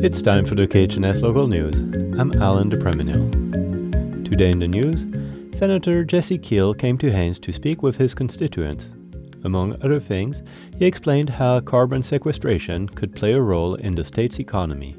It's time for the KHNS local news. I'm Alan DePreminil. Today in the news, Senator Jesse Kiehl came to Haines to speak with his constituents. Among other things, he explained how carbon sequestration could play a role in the state's economy.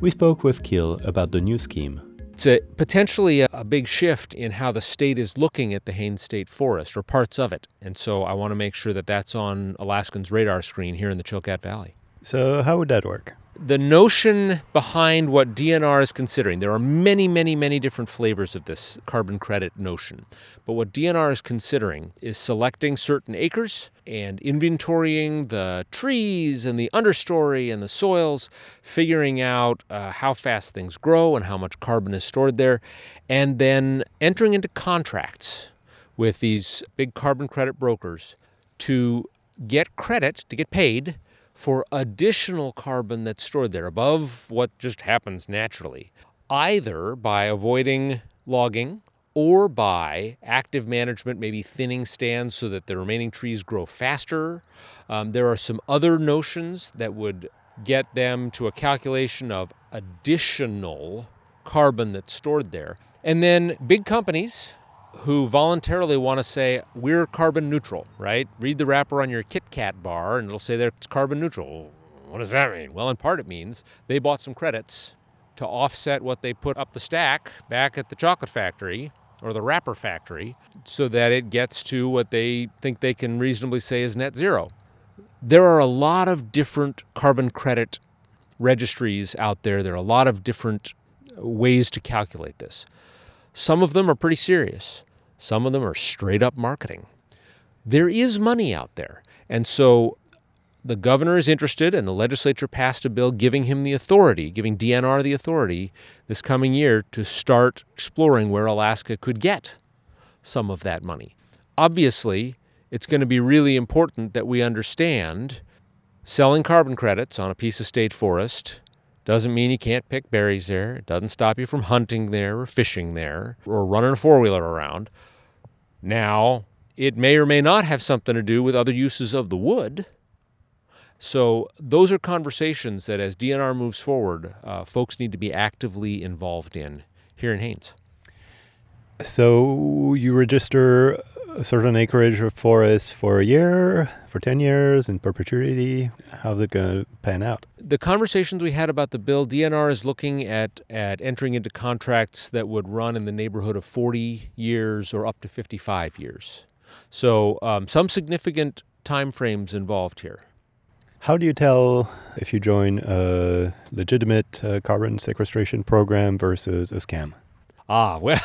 We spoke with Kiehl about the new scheme. It's a, potentially a, a, big shift in how the state is looking at the Haines State Forest or parts of it. And so I want to make sure that that's on Alaskans' radar screen here in the Chilkat Valley. So, how would that work? The notion behind what DNR is considering, there are many, many, many different flavors of this carbon credit notion. But what DNR is considering is selecting certain acres and inventorying the trees and the understory and the soils, figuring out uh, how fast things grow and how much carbon is stored there, and then entering into contracts with these big carbon credit brokers to get credit, to get paid for additional carbon that's stored there above what just happens naturally, either by avoiding logging or by active management, maybe thinning stands so that the remaining trees grow faster. Um, there are some other notions that would get them to a calculation of additional carbon that's stored there. And then big companies who voluntarily want to say we're carbon neutral, right? Read the wrapper on your Kit Kat bar and it'll say they're carbon neutral. What does that mean? Well, in part it means they bought some credits to offset what they put up the stack back at the chocolate factory or the wrapper factory so that it gets to what they think they can reasonably say is net zero. There are a lot of different carbon credit registries out there. There are a lot of different ways to calculate this. Some of them are pretty serious, some of them are straight up marketing. There is money out there. And so the governor is interested, and the legislature passed a bill giving him the authority, giving DNR the authority this coming year to start exploring where Alaska could get some of that money. Obviously, it's going to be really important that we understand selling carbon credits on a piece of state forest doesn't mean you can't pick berries there. It doesn't stop you from hunting there or fishing there or running a four wheeler around. Now, it may or may not have something to do with other uses of the wood. So, those are conversations that as DNR moves forward, uh, folks need to be actively involved in here in Haines. So, you register a certain acreage of forest for a year, for 10 years, in perpetuity? How's it going to pan out? The conversations we had about the bill, DNR is looking at, at entering into contracts that would run in the neighborhood of 40 years or up to 55 years. So, um, some significant time frames involved here. How do you tell if you join a legitimate uh, carbon sequestration program versus a scam? Ah, well,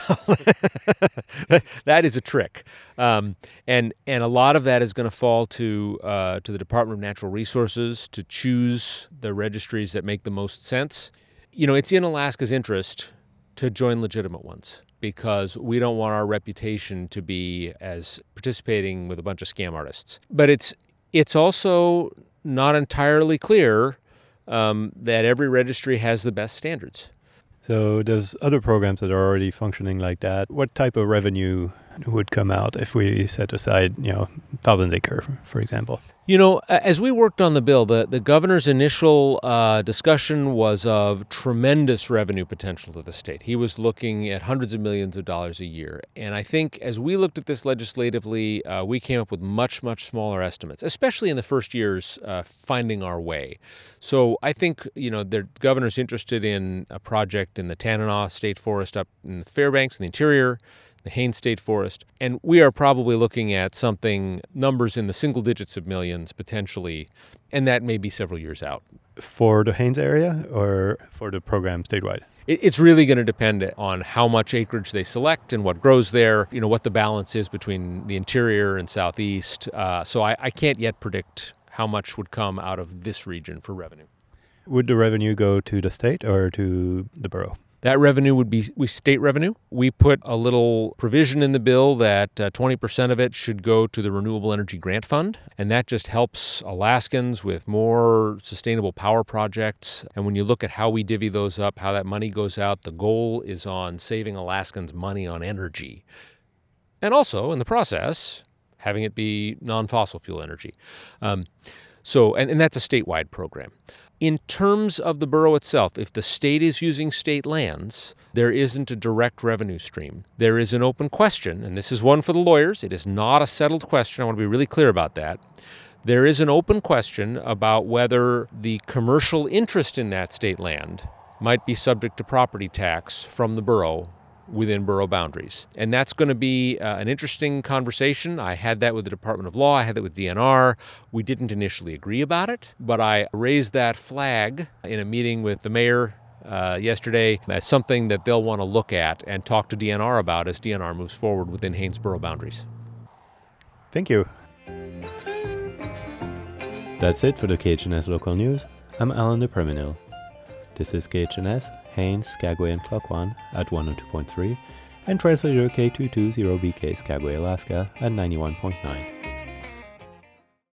that is a trick, um, and and a lot of that is going to fall to uh, to the Department of Natural Resources to choose the registries that make the most sense. You know, it's in Alaska's interest to join legitimate ones because we don't want our reputation to be as participating with a bunch of scam artists. But it's it's also not entirely clear um, that every registry has the best standards. So there's other programs that are already functioning like that. What type of revenue would come out if we set aside, you know, thousand acre, for example? You know, as we worked on the bill, the, the governor's initial uh, discussion was of tremendous revenue potential to the state. He was looking at hundreds of millions of dollars a year. And I think as we looked at this legislatively, uh, we came up with much, much smaller estimates, especially in the first years uh, finding our way. So I think, you know, the governor's interested in a project in the Tanana State Forest up in the Fairbanks in the interior the Haines State Forest. And we are probably looking at something, numbers in the single digits of millions potentially, and that may be several years out. For the Haines area or for the program statewide? It's really going to depend on how much acreage they select and what grows there, you know, what the balance is between the interior and southeast. Uh, so I, I can't yet predict how much would come out of this region for revenue. Would the revenue go to the state or to the borough? That revenue would be state revenue. We put a little provision in the bill that uh, 20% of it should go to the Renewable Energy Grant Fund, and that just helps Alaskans with more sustainable power projects. And when you look at how we divvy those up, how that money goes out, the goal is on saving Alaskans money on energy. And also, in the process, having it be non fossil fuel energy. Um, so, and, and that's a statewide program. In terms of the borough itself, if the state is using state lands, there isn't a direct revenue stream. There is an open question, and this is one for the lawyers. It is not a settled question. I want to be really clear about that. There is an open question about whether the commercial interest in that state land might be subject to property tax from the borough within borough boundaries. And that's going to be uh, an interesting conversation. I had that with the Department of Law, I had that with DNR. We didn't initially agree about it, but I raised that flag in a meeting with the mayor uh, yesterday as something that they'll want to look at and talk to DNR about as DNR moves forward within Haines borough boundaries. Thank you. That's it for the KHNS local news. I'm Alan de This is KHNS Haines, Skagway, and Klukwan at 102.3, and translator K220BK Skagway, Alaska at 91.9.